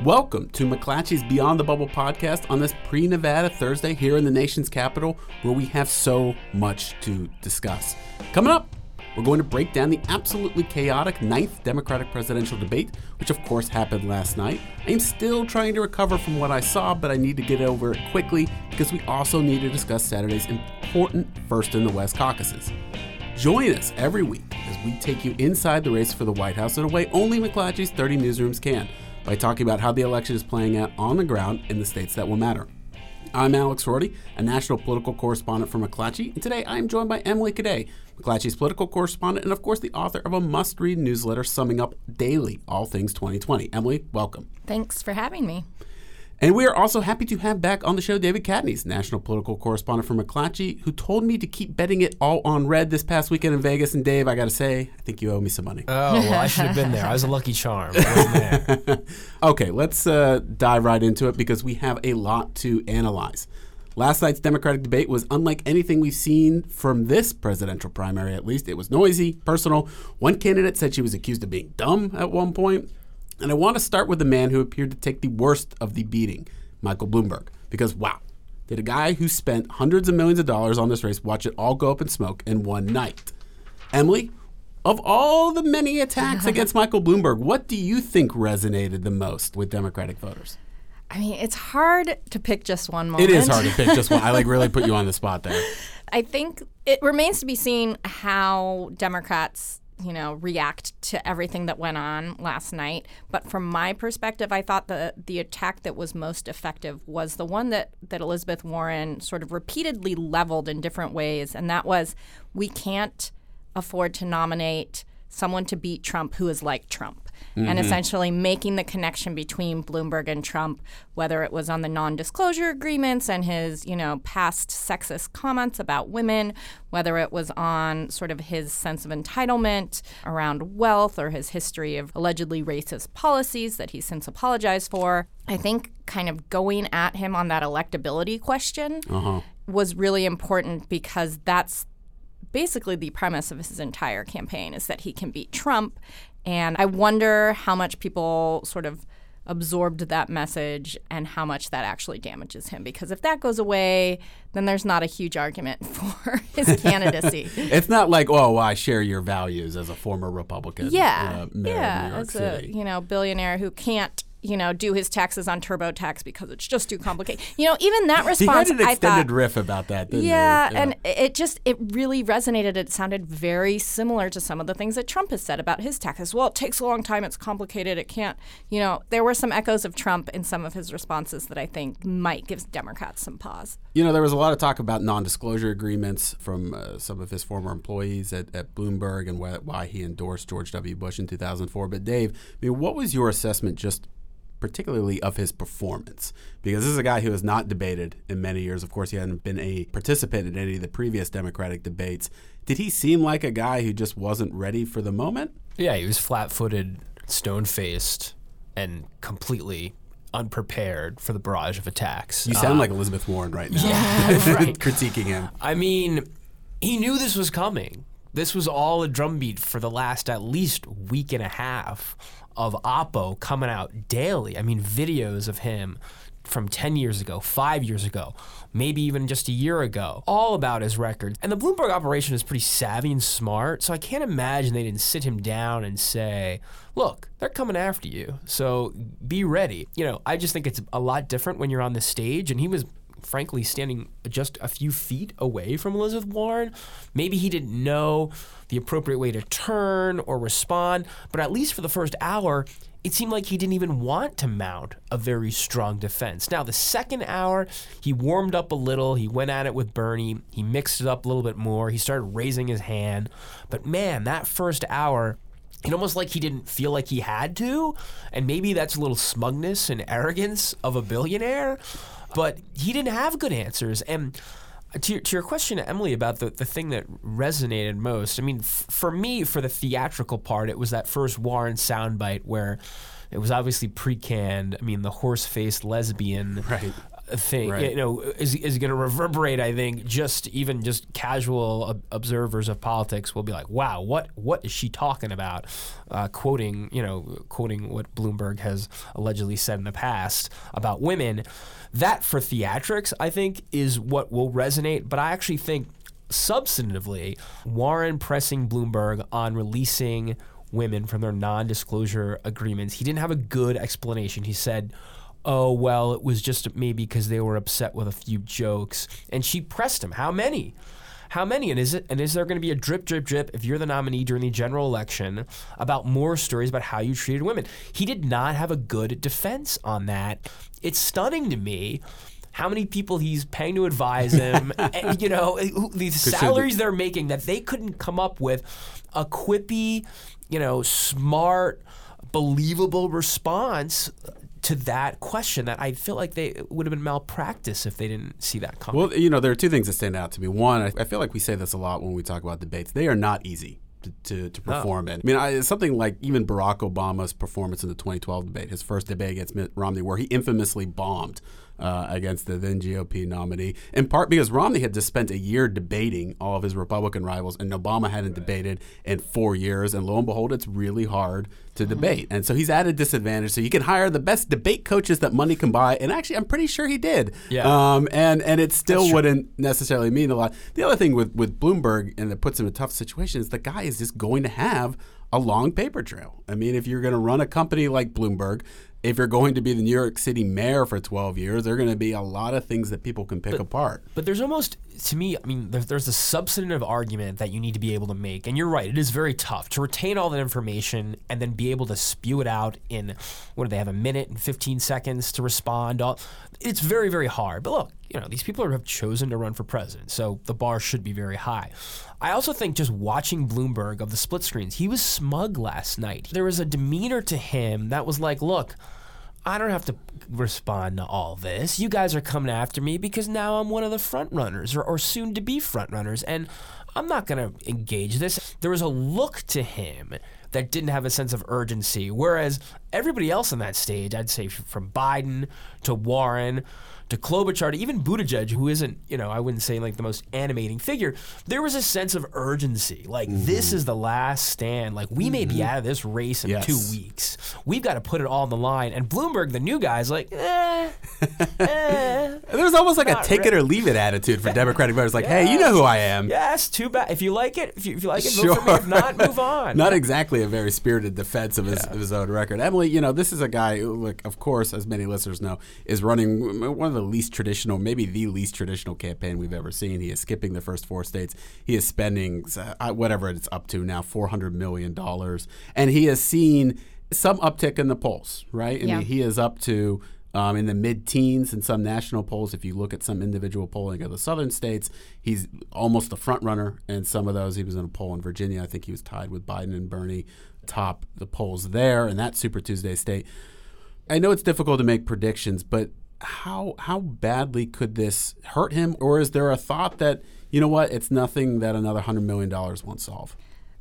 Welcome to McClatchy's Beyond the Bubble podcast on this pre Nevada Thursday here in the nation's capital, where we have so much to discuss. Coming up, we're going to break down the absolutely chaotic ninth Democratic presidential debate, which of course happened last night. I'm still trying to recover from what I saw, but I need to get over it quickly because we also need to discuss Saturday's important First in the West caucuses. Join us every week as we take you inside the race for the White House in a way only McClatchy's 30 newsrooms can by talking about how the election is playing out on the ground in the states that will matter. I'm Alex Roarty, a national political correspondent for McClatchy, and today I am joined by Emily Cadei, McClatchy's political correspondent and, of course, the author of a must read newsletter summing up daily all things 2020. Emily, welcome. Thanks for having me. And we are also happy to have back on the show David Catanese, national political correspondent for McClatchy, who told me to keep betting it all on red this past weekend in Vegas. And Dave, I got to say, I think you owe me some money. Oh, well, I should have been there. I was a lucky charm. I wasn't there. okay, let's uh, dive right into it because we have a lot to analyze. Last night's Democratic debate was unlike anything we've seen from this presidential primary, at least. It was noisy, personal. One candidate said she was accused of being dumb at one point. And I want to start with the man who appeared to take the worst of the beating, Michael Bloomberg. Because, wow, did a guy who spent hundreds of millions of dollars on this race watch it all go up in smoke in one night? Emily, of all the many attacks against Michael Bloomberg, what do you think resonated the most with Democratic voters? I mean, it's hard to pick just one moment. It is hard to pick just one. I like really put you on the spot there. I think it remains to be seen how Democrats you know, react to everything that went on last night. But from my perspective, I thought the the attack that was most effective was the one that that Elizabeth Warren sort of repeatedly leveled in different ways, and that was we can't afford to nominate someone to beat Trump who is like Trump. Mm-hmm. and essentially making the connection between Bloomberg and Trump, whether it was on the non-disclosure agreements and his, you know, past sexist comments about women, whether it was on sort of his sense of entitlement around wealth or his history of allegedly racist policies that he's since apologized for. I think kind of going at him on that electability question uh-huh. was really important because that's basically the premise of his entire campaign is that he can beat Trump and I wonder how much people sort of absorbed that message and how much that actually damages him. Because if that goes away, then there's not a huge argument for his candidacy. it's not like, oh, well, I share your values as a former Republican. Yeah, uh, yeah, as City. a you know billionaire who can't you know, do his taxes on TurboTax because it's just too complicated. You know, even that response, he had an extended thought, riff about that. yeah, yeah, and it just it really resonated. It sounded very similar to some of the things that Trump has said about his taxes. Well, it takes a long time. It's complicated. It can't. You know, there were some echoes of Trump in some of his responses that I think might give Democrats some pause. You know, there was a lot of talk about non-disclosure agreements from uh, some of his former employees at, at Bloomberg and wh- why he endorsed George W. Bush in 2004. But Dave, I mean, what was your assessment just particularly of his performance, because this is a guy who has not debated in many years. Of course, he hadn't been a participant in any of the previous Democratic debates. Did he seem like a guy who just wasn't ready for the moment? Yeah, he was flat footed, stone faced, and completely unprepared for the barrage of attacks. You sound uh, like Elizabeth Warren right now. Yeah, right. critiquing him. I mean, he knew this was coming. This was all a drumbeat for the last at least week and a half of Oppo coming out daily. I mean, videos of him from 10 years ago, five years ago, maybe even just a year ago, all about his record. And the Bloomberg operation is pretty savvy and smart, so I can't imagine they didn't sit him down and say, look, they're coming after you, so be ready. You know, I just think it's a lot different when you're on the stage, and he was frankly standing just a few feet away from Elizabeth Warren. Maybe he didn't know the appropriate way to turn or respond, but at least for the first hour, it seemed like he didn't even want to mount a very strong defense. Now, the second hour, he warmed up a little. He went at it with Bernie. He mixed it up a little bit more. He started raising his hand. But man, that first hour, it almost like he didn't feel like he had to. And maybe that's a little smugness and arrogance of a billionaire but he didn't have good answers. And to your, to your question, Emily, about the, the thing that resonated most, I mean, f- for me, for the theatrical part, it was that first Warren soundbite where it was obviously pre canned. I mean, the horse faced lesbian. Right. Thing, Right. you know, is, is going to reverberate. I think just even just casual ob- observers of politics will be like, "Wow, what what is she talking about?" Uh, quoting, you know, quoting what Bloomberg has allegedly said in the past about women. That for theatrics, I think, is what will resonate. But I actually think substantively, Warren pressing Bloomberg on releasing women from their non-disclosure agreements. He didn't have a good explanation. He said oh well it was just maybe because they were upset with a few jokes. And she pressed him. How many? How many? And is it and is there going to be a drip drip drip if you're the nominee during the general election about more stories about how you treated women? He did not have a good defense on that. It's stunning to me how many people he's paying to advise him and, eh, eh, you know eh, the salaries they're making that they couldn't come up with a quippy you know smart believable response to that question that I feel like they would have been malpractice if they didn't see that coming. Well, you know, there are two things that stand out to me. One, I, I feel like we say this a lot when we talk about debates. They are not easy to, to, to perform in. I mean, I, something like even Barack Obama's performance in the 2012 debate, his first debate against Mitt Romney, where he infamously bombed uh, against the then GOP nominee, in part because Romney had just spent a year debating all of his Republican rivals, and Obama hadn't debated in four years. And lo and behold, it's really hard to debate. And so he's at a disadvantage. So you can hire the best debate coaches that money can buy. And actually, I'm pretty sure he did. Yeah. Um, and and it still wouldn't necessarily mean a lot. The other thing with with Bloomberg and that puts him in a tough situation is the guy is just going to have a long paper trail. I mean, if you're going to run a company like Bloomberg, if you're going to be the New York City mayor for 12 years, there are going to be a lot of things that people can pick apart. But there's almost, to me, I mean, there's, there's a substantive argument that you need to be able to make. And you're right, it is very tough to retain all that information and then be able to spew it out in, what do they have, a minute and 15 seconds to respond. All, it's very, very hard. But look, you know, these people have chosen to run for president, so the bar should be very high. I also think just watching Bloomberg of the split screens, he was smug last night. There was a demeanor to him that was like, look, I don't have to respond to all this. You guys are coming after me because now I'm one of the front runners or, or soon to be front runners, and I'm not going to engage this. There was a look to him that didn't have a sense of urgency, whereas everybody else on that stage, I'd say from Biden to Warren to Klobuchar to even Buttigieg, who isn't, you know, I wouldn't say like the most animating figure, there was a sense of urgency. Like, this is the last stand. Like, we may be out of this race in Yes. two weeks. We've got to put it all on the line. And Bloomberg, the new guy, is like, eh, eh. There was almost like a take it or leave it attitude for Democratic voters. Like, hey, you know who I am. Yes, too bad. If you like it, if you, if you like it, vote for me. If not, move on. Not exactly a very spirited defense of his, of his own record. Emily, you know, this is a guy who, like, of course, as many listeners know, is running one of the least traditional, maybe the least traditional campaign we've ever seen. He is skipping the first four states. He is spending uh, whatever it's up to now, four hundred million dollars, and he has seen some uptick in the polls. Right? I Yeah. mean, he is up to. Um, in the mid-teens in some national polls, if you look at some individual polling of the southern states, he's almost the front runner in some of those. He was in a poll in Virginia. I think he was tied with Biden and Bernie top the polls there in that Super Tuesday state. I know it's difficult to make predictions, but how how badly could this hurt him? Or is there a thought that you know what, it's nothing that another hundred million dollars won't solve?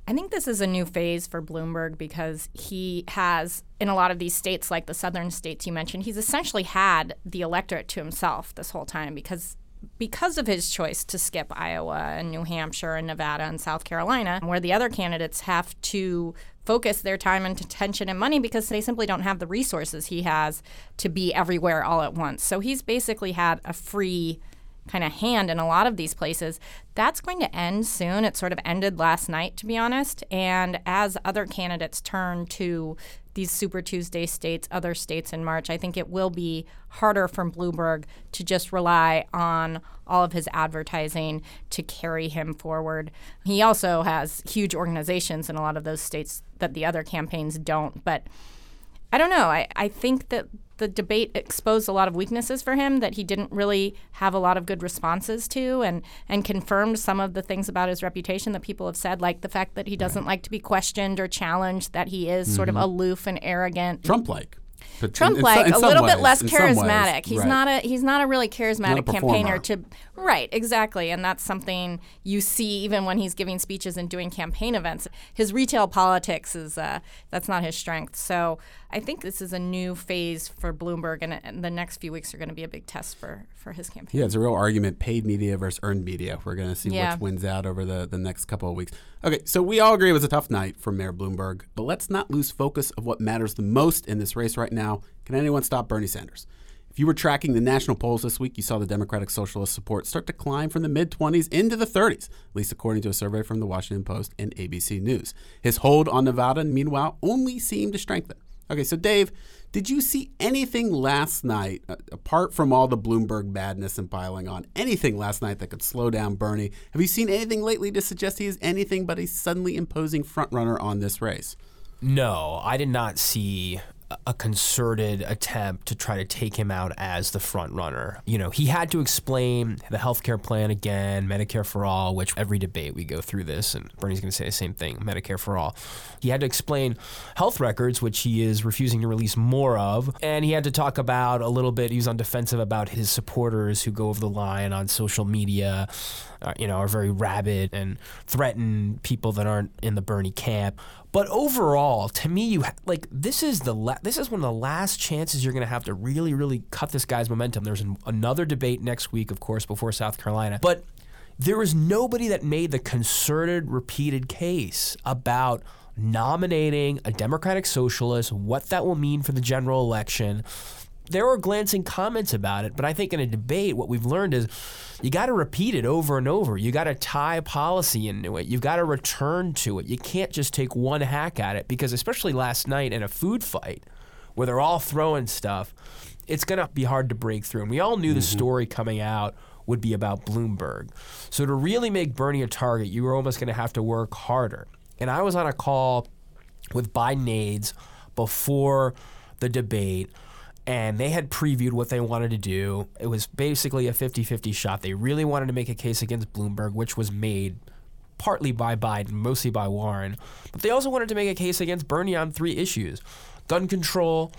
I think this is a new phase for Bloomberg because he has, in a lot of these states, like the southern states you mentioned, he's essentially had the electorate to himself this whole time because because of his choice to skip Iowa and New Hampshire and Nevada and South Carolina, where the other candidates have to focus their time and attention and money because they simply don't have the resources he has to be everywhere all at once. So he's basically had a free kind of hand in a lot of these places. That's going to end soon. It sort of ended last night, to be honest. And as other candidates turn to these Super Tuesday states, other states in March, I think it will be harder for Bloomberg to just rely on all of his advertising to carry him forward. He also has huge organizations in a lot of those states that the other campaigns don't. But I don't know. I, I think that the debate exposed a lot of weaknesses for him that he didn't really have a lot of good responses to and, and confirmed some of the things about his reputation that people have said, like the fact that he doesn't like to be questioned or challenged, that he is sort of mm-hmm. aloof and arrogant. Trump like. Trump like a little bit less charismatic. He's not a he's not a really charismatic performer. campaigner to right, exactly. And that's something you see even when he's giving speeches and doing campaign events. His retail politics is uh, that's not his strength. So I think this is a new phase for Bloomberg, and, and the next few weeks are going to be a big test for, for his campaign. Yeah, it's a real argument paid media versus earned media. We're going to see Yeah. which wins out over the, the next couple of weeks. Okay, so we all agree it was a tough night for Mayor Bloomberg, but let's not lose focus of what matters the most in this race right now. Can anyone stop Bernie Sanders? If you were tracking the national polls this week, you saw the Democratic Socialist support start to climb from the mid 20s into the 30s, at least according to a survey from the Washington Post and ABC News. His hold on Nevada, meanwhile, only seemed to strengthen. Okay, so Dave, did you see anything last night, uh, apart from all the Bloomberg badness and piling on, anything last night that could slow down Bernie? Have you seen anything lately to suggest he is anything but a suddenly imposing frontrunner on this race? No, I did not see a- concerted attempt to try to take him out as the front runner. You know, he had to explain the healthcare plan again, Medicare for all, which every debate we go through this, and Bernie's going to say the same thing Medicare for all. He had to explain health records, which he is refusing to release more of. And he had to talk about a little bit, he was on defensive about his supporters who go over the line on social media, you know, are very rabid and threaten people that aren't in the Bernie camp. But overall, to me, you ha- like this is the la- this is one of the last chances you're going to have to really, really cut this guy's momentum. There's an- another debate next week, of course, before South Carolina, but there was nobody that made the concerted, repeated case about nominating a Democratic socialist, what that will mean for the general election. There were glancing comments about it, but I think in a debate, what we've learned is you got to repeat it over and over. You got to tie policy into it. You've got to return to it. You can't just take one hack at it because, especially last night in a food fight where they're all throwing stuff, it's going to be hard to break through. And we all knew the mm-hmm. story coming out would be about Bloomberg. So to really make Bernie a target, you were almost going to have to work harder. And I was on a call with Biden aides before the debate, and they had previewed what they wanted to do. It was basically a 50 50 shot. They really wanted to make a case against Bloomberg, which was made partly by Biden, mostly by Warren. But they also wanted to make a case against Bernie on three issues gun control,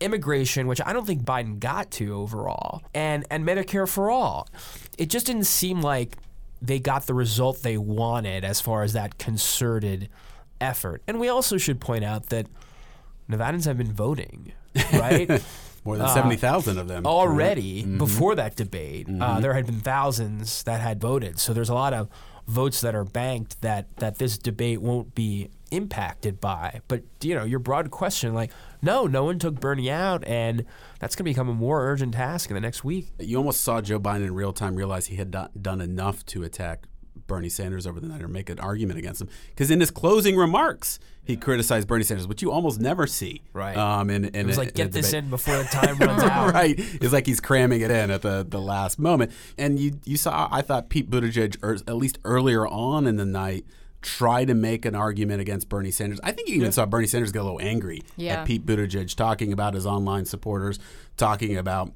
immigration, which I don't think Biden got to overall, and, and Medicare for all. It just didn't seem like they got the result they wanted as far as that concerted effort. And we also should point out that Nevadans have been voting, right? More than uh, 70,000 of them. already mm-hmm. before that debate, uh, mm-hmm. there had been thousands that had voted. So there's a lot of votes that are banked that that this debate won't be impacted by. But you know, your broad question, like, no, no one took Bernie out, and that's going to become a more urgent task in the next week. You almost saw Joe Biden in real time realize he had not done enough to attack Bernie Sanders over the night or make an argument against him. Because in his closing remarks, he criticized Bernie Sanders, which you almost never see. Right. Um, in, in It was a- like, in get this debate. in before the time runs out. right. It's like he's cramming it in at the, the last moment. And you you saw, I thought Pete Buttigieg, or at least earlier on in the night, try to make an argument against Bernie Sanders. I think you even saw Bernie Sanders get a little angry Yeah. at Pete Buttigieg talking about his online supporters, talking about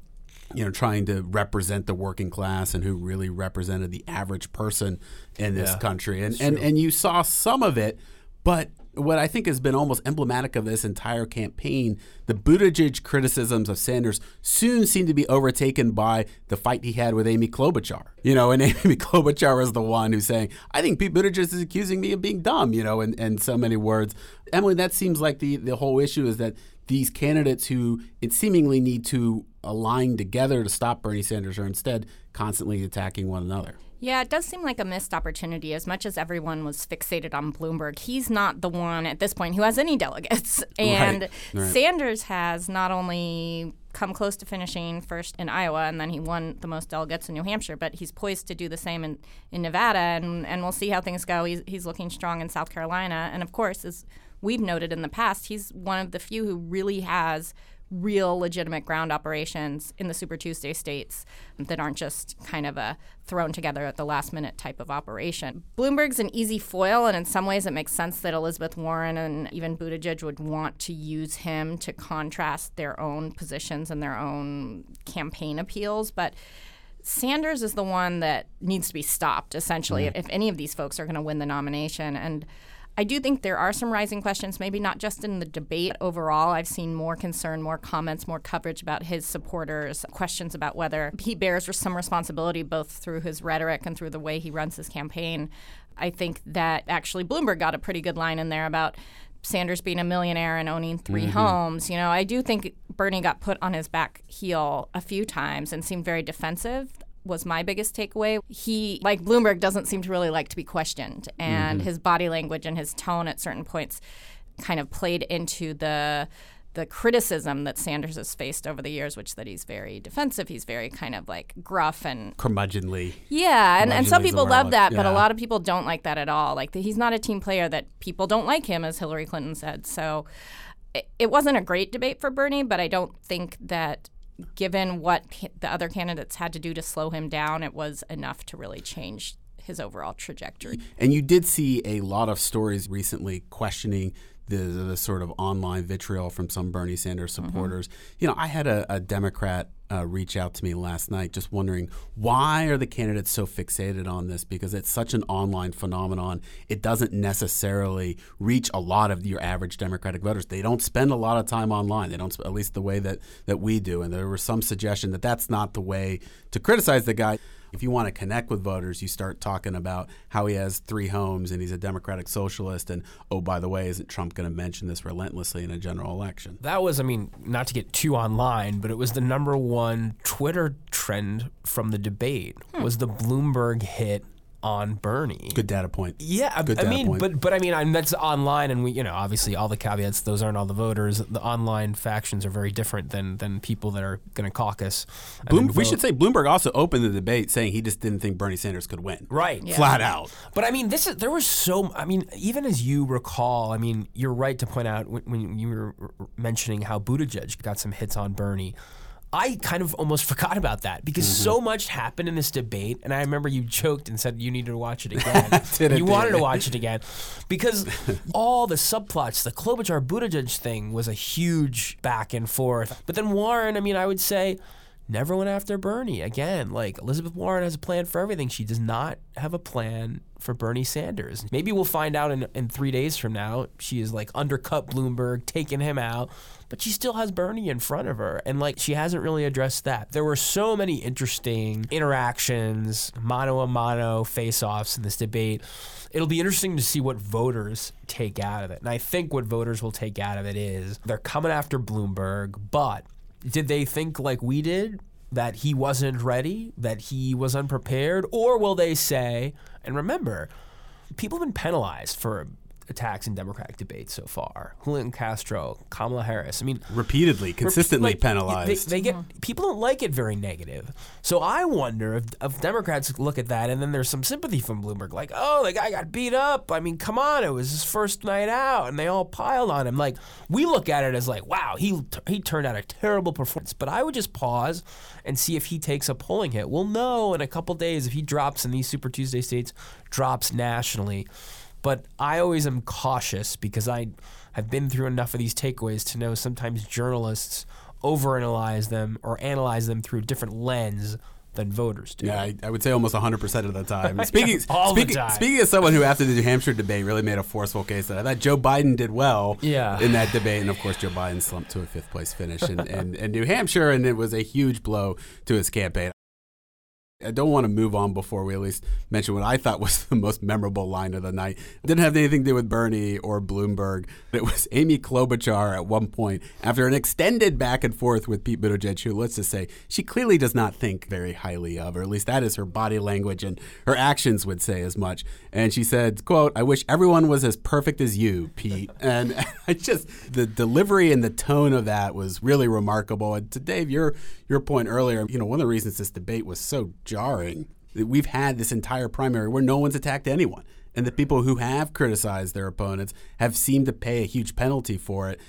you know trying to represent the working class and who really represented the average person in this Yeah, country. And and and you saw some of it, but what I think has been almost emblematic of this entire campaign, the Buttigieg criticisms of Sanders soon seemed to be overtaken by the fight he had with Amy Klobuchar. You know, and Amy Klobuchar was the one who's saying, I think Pete Buttigieg is accusing me of being dumb, you know, in, in so many words. Emily, that seems like the, the whole issue is that these candidates who it seemingly need to align together to stop Bernie Sanders are instead constantly attacking one another. Yeah, it does seem like a missed opportunity. As much as everyone was fixated on Bloomberg, he's not the one at this point who has any delegates. And right. Sanders has not only come close to finishing first in Iowa, and then he won the most delegates in New Hampshire, but he's poised to do the same in, in Nevada, and, and we'll see how things go. He's, he's looking strong in South Carolina. And of course, as we've noted in the past, he's one of the few who really has real legitimate ground operations in the Super Tuesday states that aren't just kind of a thrown together at the last minute type of operation. Bloomberg's an easy foil, and in some ways it makes sense that Elizabeth Warren and even Buttigieg would want to use him to contrast their own positions and their own campaign appeals. But Sanders is the one that needs to be stopped, essentially, if any of these folks are going to win the nomination. And I do think there are some rising questions, maybe not just in the debate overall. I've seen more concern, more comments, more coverage about his supporters, questions about whether he bears some responsibility both through his rhetoric and through the way he runs his campaign. I think that actually Bloomberg got a pretty good line in there about Sanders being a millionaire and owning 3 Mm-hmm. homes. You know, I do think Bernie got put on his back heel a few times and seemed very defensive. Was my biggest takeaway. He, like Bloomberg, doesn't seem to really like to be questioned, and his body language and his tone at certain points kind of played into the the criticism that Sanders has faced over the years, which that he's very defensive. He's very kind of like gruff and Curmudgeonly. yeah, and, and some the people love that, but a lot of people don't like that at all. Like he's not a team player that people don't like him, as Hillary Clinton said. So it, it wasn't a great debate for Bernie, but I don't think that given what the other candidates had to do to slow him down, it was enough to really change his overall trajectory. And you did see a lot of stories recently questioning the, the sort of online vitriol from some Bernie Sanders supporters. You know, I had a, a Democrat uh, reach out to me last night just wondering why are the candidates so fixated on this because it's such an online phenomenon. It doesn't necessarily reach a lot of your average Democratic voters. They don't spend a lot of time online. They don't, sp- at least the way that, that we do. And there was some suggestion that that's not the way to criticize the guy. If you want to connect with voters, you start talking about how he has three homes and he's a democratic socialist. And oh, by the way, isn't Trump going to mention this relentlessly in a general election? That was, I mean, not to get too online, but it was the number one Twitter trend from the debate hmm. was the Bloomberg hit on Bernie. Good data point. Yeah, I, Good I mean, point. but but I mean, I that's online, and we, you know, obviously all the caveats. Those aren't all the voters. The online factions are very different than than people that are going to caucus. Bloom, we should say Bloomberg also opened the debate saying he just didn't think Bernie Sanders could win. right. Flat out. But I mean, this is there was so. I mean, even as you recall, I mean, you're right to point out when, when you were mentioning how Buttigieg got some hits on Bernie. I kind of almost forgot about that because Mm-hmm. so much happened in this debate, and I remember you joked and said you needed to watch it again. You wanted to watch it again because all the subplots, the Klobuchar Buttigieg thing was a huge back and forth. But then Warren, I mean, I would say never went after Bernie again. Like Elizabeth Warren has a plan for everything. She does not have a plan for Bernie Sanders. Maybe we'll find out in, in three days from now. She is like undercut Bloomberg, taking him out, but she still has Bernie in front of her. And like she hasn't really addressed that. There were so many interesting interactions, mano a mano face offs in this debate. It'll be interesting to see what voters take out of it. And I think what voters will take out of it is they're coming after Bloomberg, but did they think like we did that he wasn't ready, that he was unprepared, or will they say, and remember, people have been penalized for attacks in Democratic debates so far. Julian Castro, Kamala Harris. I mean, Repeatedly, consistently like, penalized. They, they get people don't like it very negative. So I wonder if, if Democrats look at that and then there's some sympathy from Bloomberg, like, oh, the guy got beat up. I mean, come on, it was his first night out, and they all piled on him. Like we look at it as like, wow, he he turned out a terrible performance. But I would just pause and see if he takes a polling hit. We'll know in a couple days if he drops in these Super Tuesday states, drops nationally. But I always am cautious because I have been through enough of these takeaways to know sometimes journalists overanalyze them or analyze them through a different lens than voters do. Yeah, I, I would say almost 100% of the time. Speaking, All the time. speaking as someone who, after the New Hampshire debate, really made a forceful case that I thought Joe Biden did well Yeah. in that debate. And of course, Joe Biden slumped to a fifth place finish in, in, in New Hampshire, and it was a huge blow to his campaign. I don't want to move on before we at least mention what I thought was the most memorable line of the night. It didn't have anything to do with Bernie or Bloomberg. It was Amy Klobuchar at one point, after an extended back and forth with Pete Buttigieg, who, let's just say, she clearly does not think very highly of, or at least that is her body language and her actions would say as much. And she said, quote, I wish everyone was as perfect as you, Pete. And I just, the delivery and the tone of that was really remarkable. And to Dave, your, your point earlier, you know, one of the reasons this debate was so jarring. that We've had this entire primary where no one's attacked anyone. And the people who have criticized their opponents have seemed to pay a huge penalty for it.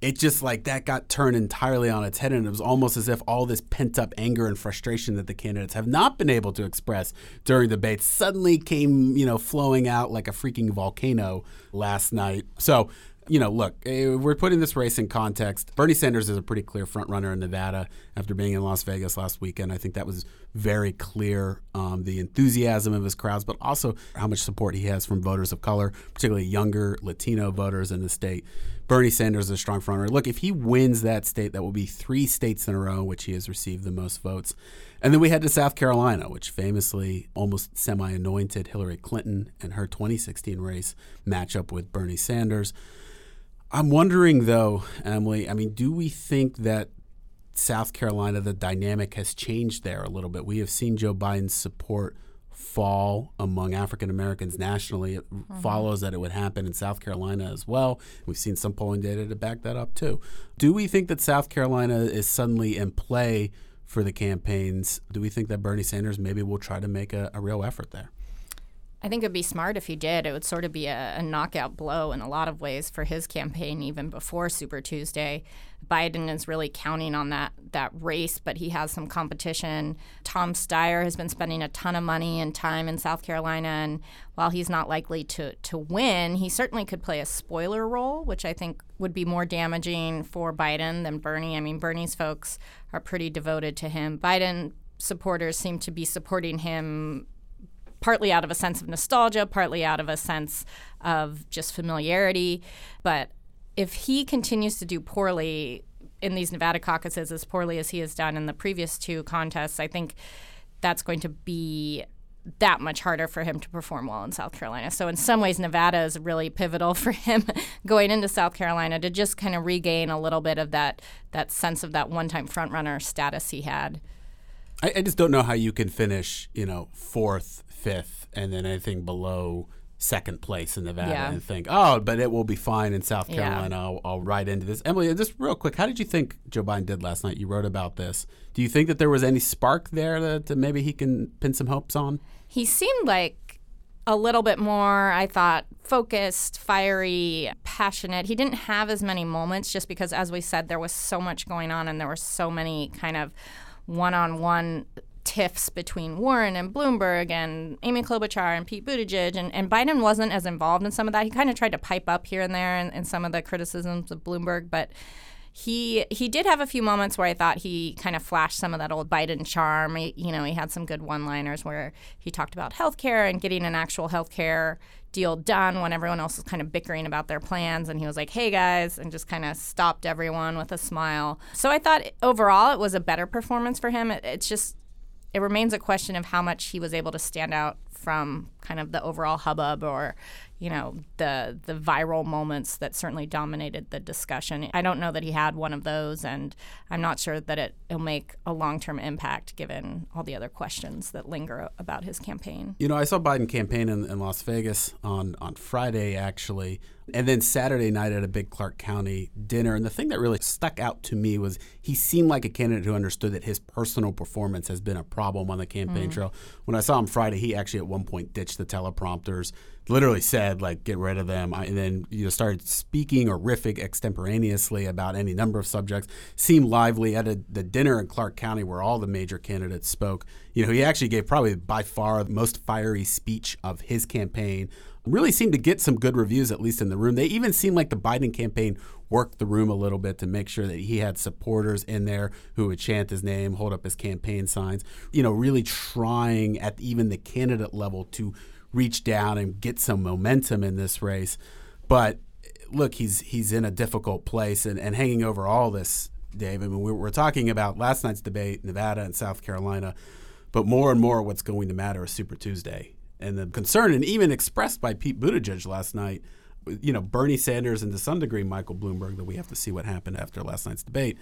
It just like that got turned entirely on its head, and it was almost as if all this pent up anger and frustration that the candidates have not been able to express during debates suddenly came, you know, flowing out like a freaking volcano last night. So you know, look, eh, we're putting this race in context. Bernie Sanders is a pretty clear frontrunner in Nevada after being in Las Vegas last weekend. I think that was very clear. Um, the enthusiasm of his crowds, but also how much support he has from voters of color, particularly younger Latino voters in the state. Bernie Sanders is a strong frontrunner. Look, if he wins that state, that will be three states in a row which he has received the most votes. And then we head to South Carolina, which famously almost semi anointed Hillary Clinton and her 2016 race matchup with Bernie Sanders. I'm wondering though, Emily. I mean, do we think that South Carolina, the dynamic has changed there a little bit? We have seen Joe Biden's support fall among African Americans nationally. It mm-hmm. follows that it would happen in South Carolina as well. We've seen some polling data to back that up too. Do we think that South Carolina is suddenly in play for the campaigns? Do we think that Bernie Sanders maybe will try to make a, a real effort there? I think it'd be smart if he did. It would sort of be a, a, knockout blow in a lot of ways for his campaign, even before Super Tuesday. Biden is really counting on that that race, but he has some competition. Tom Steyer has been spending a ton of money and time in South Carolina, and while he's not likely to to win, he certainly could play a spoiler role, which I think would be more damaging for Biden than Bernie. I mean, Bernie's folks are pretty devoted to him. Biden supporters seem to be supporting him partly out of a sense of nostalgia, partly out of a sense of just familiarity. But if he continues to do poorly in these Nevada caucuses as poorly as he has done in the previous two contests, I think that's going to be that much harder for him to perform well in South Carolina. So in some ways Nevada is really pivotal for him going into South Carolina to just kind of regain a little bit of that that sense of that one-time frontrunner status he had. I, I, just don't know how you can finish, you know, fourth fifth, and then anything below second place in Nevada yeah. and think, oh, but it will be fine in South Carolina. Yeah. I'll, I'll ride into this. Emily, just real quick, how did you think Joe Biden did last night? You wrote about this. Do you think that there was any spark there that, that maybe he can pin some hopes on? He seemed like a little bit more, I thought, focused, fiery, passionate. He didn't have as many moments just because, as we said, there was so much going on and there were so many kind of one on one tiffs between Warren and Bloomberg and Amy Klobuchar and Pete Buttigieg, and, and Biden wasn't as involved in some of that. He kind of tried to pipe up here and there in, in some of the criticisms of Bloomberg, but he he did have a few moments where I thought he kind of flashed some of that old Biden charm. He, you know, he had some good one-liners where he talked about healthcare and getting an actual healthcare deal done when everyone else was kind of bickering about their plans and he was like, "Hey guys," and just kind of stopped everyone with a smile. So I thought overall it was a better performance for him. It, it's just it remains a question of how much he was able to stand out from kind of the overall hubbub or you know the the viral moments that certainly dominated the discussion. I don't know that he had one of those, and I'm not sure that it, will make a long term impact given all the other questions that linger about his campaign. You know, I saw Biden campaign in, in Las Vegas on on Friday actually, and then Saturday night at a big Clark County dinner. And the thing that really stuck out to me was he seemed like a candidate who understood that his personal performance has been a problem on the campaign mm. trail. When I saw him Friday, he actually at one point ditched the teleprompters literally said like get rid of them. I, and then you know started speaking or riffing extemporaneously about any number of subjects seemed lively. At a, the dinner in clark county where all the major candidates spoke you know he actually gave probably by far the most fiery speech of his campaign. Really seemed to get some good reviews at least in the room. They even seemed like the biden campaign worked the room a little bit to make sure that he had supporters in there who would chant his name hold up his campaign signs you know really trying at even the candidate level to reach down and get some momentum in this race. But look, he's he's in a difficult place and, and hanging over all this, Dave. I mean, we we're talking about last night's debate, Nevada and South Carolina, but more and more what's going to matter is Super Tuesday. And the concern, and even expressed by Pete Buttigieg last night, you know, Bernie Sanders and to some degree Michael Bloomberg, that we have to see what happened after last night's debate,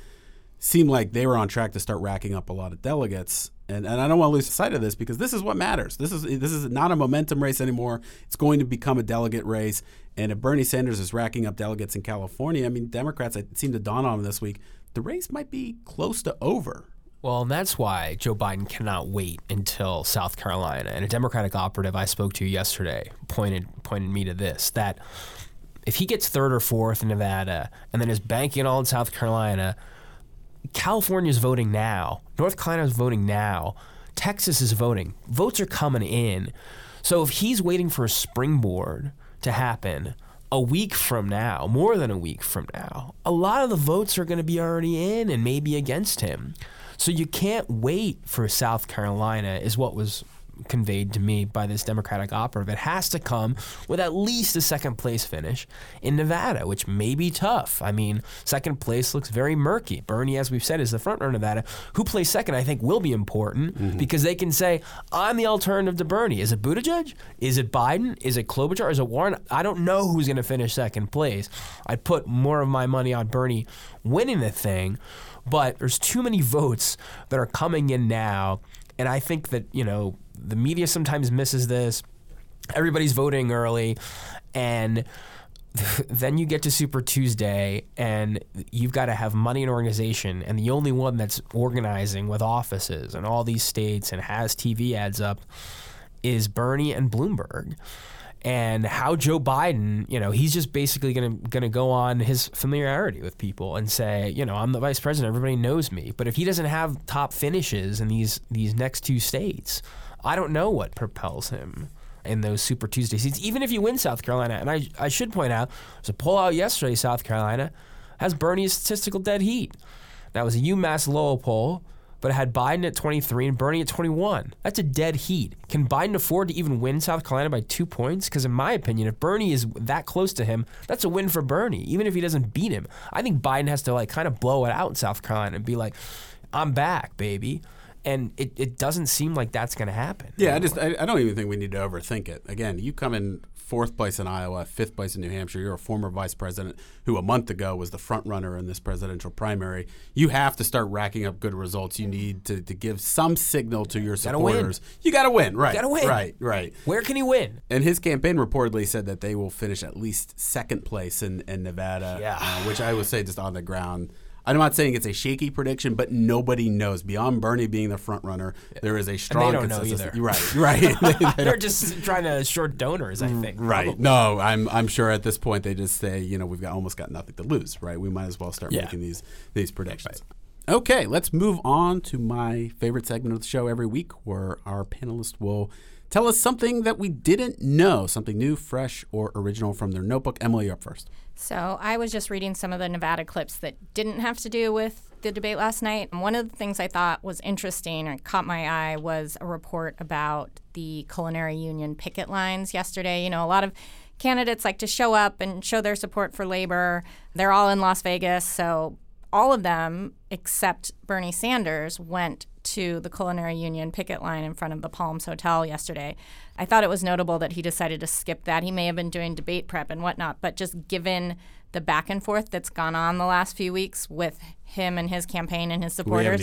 seemed like they were on track to start racking up a lot of delegates and, and I don't want to lose sight of this because this is what matters. This is this is not a momentum race anymore. It's going to become a delegate race. And if Bernie Sanders is racking up delegates in California, I mean, Democrats, it seemed to dawn on them this week, the race might be close to over. Well, and that's why Joe Biden cannot wait until South Carolina. And a Democratic operative I spoke to yesterday pointed pointed me to this that if he gets third or fourth in Nevada and then is banking all in South Carolina – California's voting now. North Carolina's voting now. Texas is voting. Votes are coming in. So if he's waiting for a springboard to happen a week from now, more than a week from now, a lot of the votes are going to be already in and maybe against him. So you can't wait for South Carolina, is what was conveyed to me by this Democratic operative. It has to come with at least a second place finish in Nevada, which may be tough. I mean, second place looks very murky. Bernie, as we've said, is the front runner of Nevada. Who plays second, I think, will be important mm-hmm. because they can say, I'm the alternative to Bernie. Is it Buttigieg? Is it Biden? Is it Klobuchar? Is it Warren? I don't know who's going to finish second place. I'd put more of my money on Bernie winning the thing, but there's too many votes that are coming in now. And I think that, you know, the media sometimes misses this. Everybody's voting early, and then you get to Super Tuesday, and you've got to have money and organization, and the only one that's organizing with offices and all these states and has TV ads up is Bernie and Bloomberg and how Joe Biden, you know, he's just basically going to go on his familiarity with people and say, you know, I'm the vice president, everybody knows me. But if he doesn't have top finishes in these these next two states, I don't know what propels him in those Super Tuesday seats. Even if you win South Carolina, and I I should point out, there's a poll out yesterday. South Carolina has Bernie's statistical dead heat. That was a UMass Lowell poll but it had Biden at 23 and Bernie at 21. That's a dead heat. Can Biden afford to even win South Carolina by two points? Because, in my opinion, if Bernie is that close to him, that's a win for Bernie, even if he doesn't beat him. I think Biden has to, like, kind of blow it out in South Carolina and be like, I'm back, baby and it, it doesn't seem like that's going to happen. Yeah, I just I, I, don't even think we need to overthink it. Again, you come in fourth place in Iowa, fifth place in New Hampshire. You're a former vice president who a month ago was the front runner in this presidential primary. You have to start racking up good results. You need to, to give some signal to your supporters. You got to win, right? Got to win, right? Right. Where can he win? And his campaign reportedly said that they will finish at least second place in, in Nevada, yeah. uh, which I would say just on the ground I'm not saying it's a shaky prediction, but nobody knows beyond Bernie being the front runner. There is a strong and they don't consensus. Know either. Right, right. they, are just trying to short donors, I think. Right. Probably. No, I'm I'm sure at this point they just say, you know, we've got almost got nothing to lose. Right. We might as well start yeah. making these these predictions. Right. Okay, let's move on to my favorite segment of the show every week, where our panelists will tell us something that we didn't know, something new, fresh, or original from their notebook. Emily, you're up first. So I was just reading some of the Nevada clips that didn't have to do with the debate last night. And one of the things I thought was interesting and caught my eye was a report about the culinary union picket lines yesterday. You know, a lot of candidates like to show up and show their support for labor. They're all in Las Vegas, so all of them except Bernie Sanders went to the culinary union picket line in front of the Palms Hotel yesterday. I thought it was notable that he decided to skip that. He may have been doing debate prep and whatnot, but just given the back and forth that's gone on the last few weeks with him and his campaign and his supporters,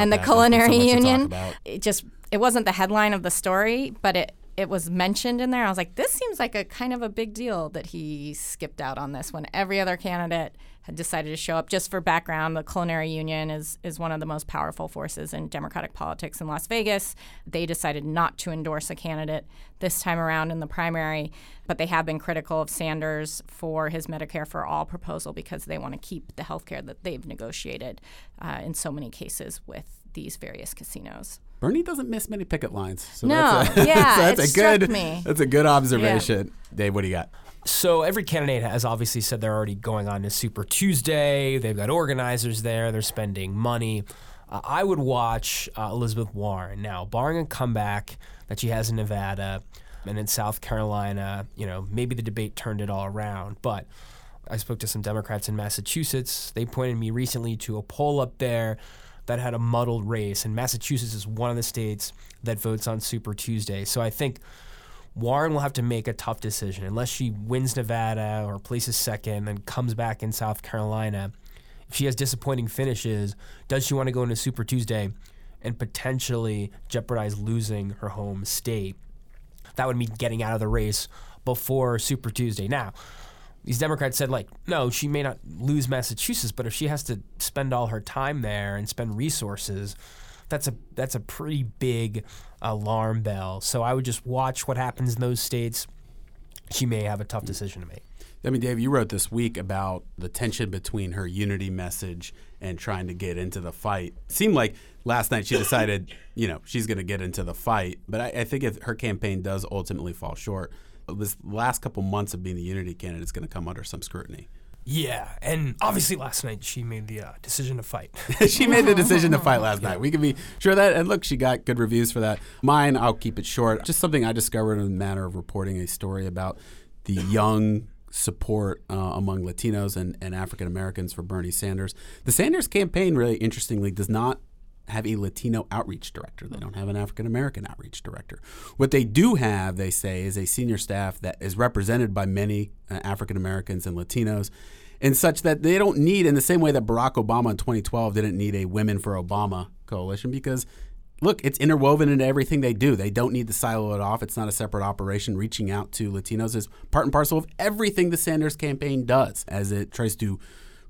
and the culinary so union, it just it wasn't the headline of the story, but it it was mentioned in there. I was like, this seems like a kind of a big deal that he skipped out on this when every other candidate had decided to show up. Just for background, the Culinary Union is is one of the most powerful forces in Democratic politics in Las Vegas. They decided not to endorse a candidate this time around in the primary, but they have been critical of Sanders for his Medicare for All proposal because they want to keep the health care that they've negotiated uh, in so many cases with these various casinos. Bernie doesn't miss many picket lines. So no, that's a, yeah, so that's a good me. that's a good observation. Yeah. Dave, what do you got? So every candidate has obviously said they're already going on to Super Tuesday. They've got organizers there. They're spending money. Uh, I would watch uh, Elizabeth Warren now, barring a comeback that she has in Nevada and in South Carolina. You know, maybe the debate turned it all around, but. I spoke to some Democrats in Massachusetts. They pointed me recently to a poll up there that had a muddled race, and Massachusetts is one of the states that votes on Super Tuesday. So I think Warren will have to make a tough decision unless she wins Nevada or places second and comes back in South Carolina. If she has disappointing finishes, does she want to go into Super Tuesday and potentially jeopardize losing her home state? That would mean getting out of the race before Super Tuesday. Now, these Democrats said, like, no, she may not lose Massachusetts, but if she has to spend all her time there and spend resources, that's a that's a pretty big alarm bell. So I would just watch what happens in those states. She may have a tough decision to make. I mean, Dave, you wrote this week about the tension between her unity message and trying to get into the fight. It seemed like last night she decided, you know, she's going to get into the fight. But I, I think if her campaign does ultimately fall short, this last couple months of being the unity candidate is going to come under some scrutiny. Yeah, and obviously last night she made the uh, decision to fight. she made the decision to fight last night. We can be sure of that. And look, she got good reviews for that. Mine, I'll keep it short. Just something I discovered in the matter of reporting a story about the young support uh, among Latinos and, and African Americans for Bernie Sanders. The Sanders campaign, really interestingly, does not have a Latino outreach director. They don't have an African American outreach director. What they do have, they say, is a senior staff that is represented by many uh, African Americans and Latinos, and such that they don't need, in the same way that Barack Obama in 2012 didn't need a Women for Obama coalition, because look, it's interwoven into everything they do. They don't need to silo it off. It's not a separate operation. Reaching out to Latinos is part and parcel of everything the Sanders campaign does as it tries to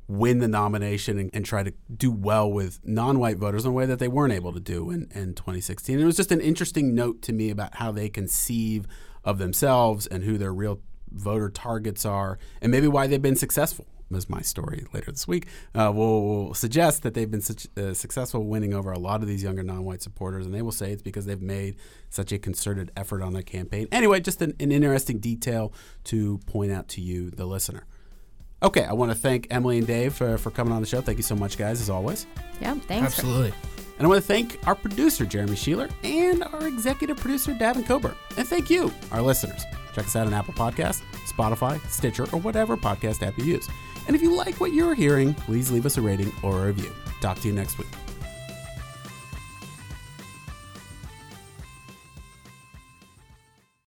win the nomination and, and, try to do well with non-white voters in a way that they weren't able to do in, in 2016. It was just an interesting note to me about how they conceive of themselves and who their real voter targets are, and maybe why they've been successful. As my story later this week uh, will, will, suggest that they've been such, uh, successful winning over a lot of these younger non-white supporters, and they will say it's because they've made such a concerted effort on their campaign. Anyway, just an, an interesting detail to point out to you, the listener. Okay, I want to thank Emily and Dave for, for coming on the show. Thank you so much, guys, as always. Yeah, thanks. Absolutely. And I want to thank our producer, Jeremy Sheeler, and our executive producer, Davin Coburn. And thank you, our listeners. Check us out on Apple Podcasts, Spotify, Stitcher, or whatever podcast app you use. And if you like what you're hearing, please leave us a rating or a review. Talk to you next week.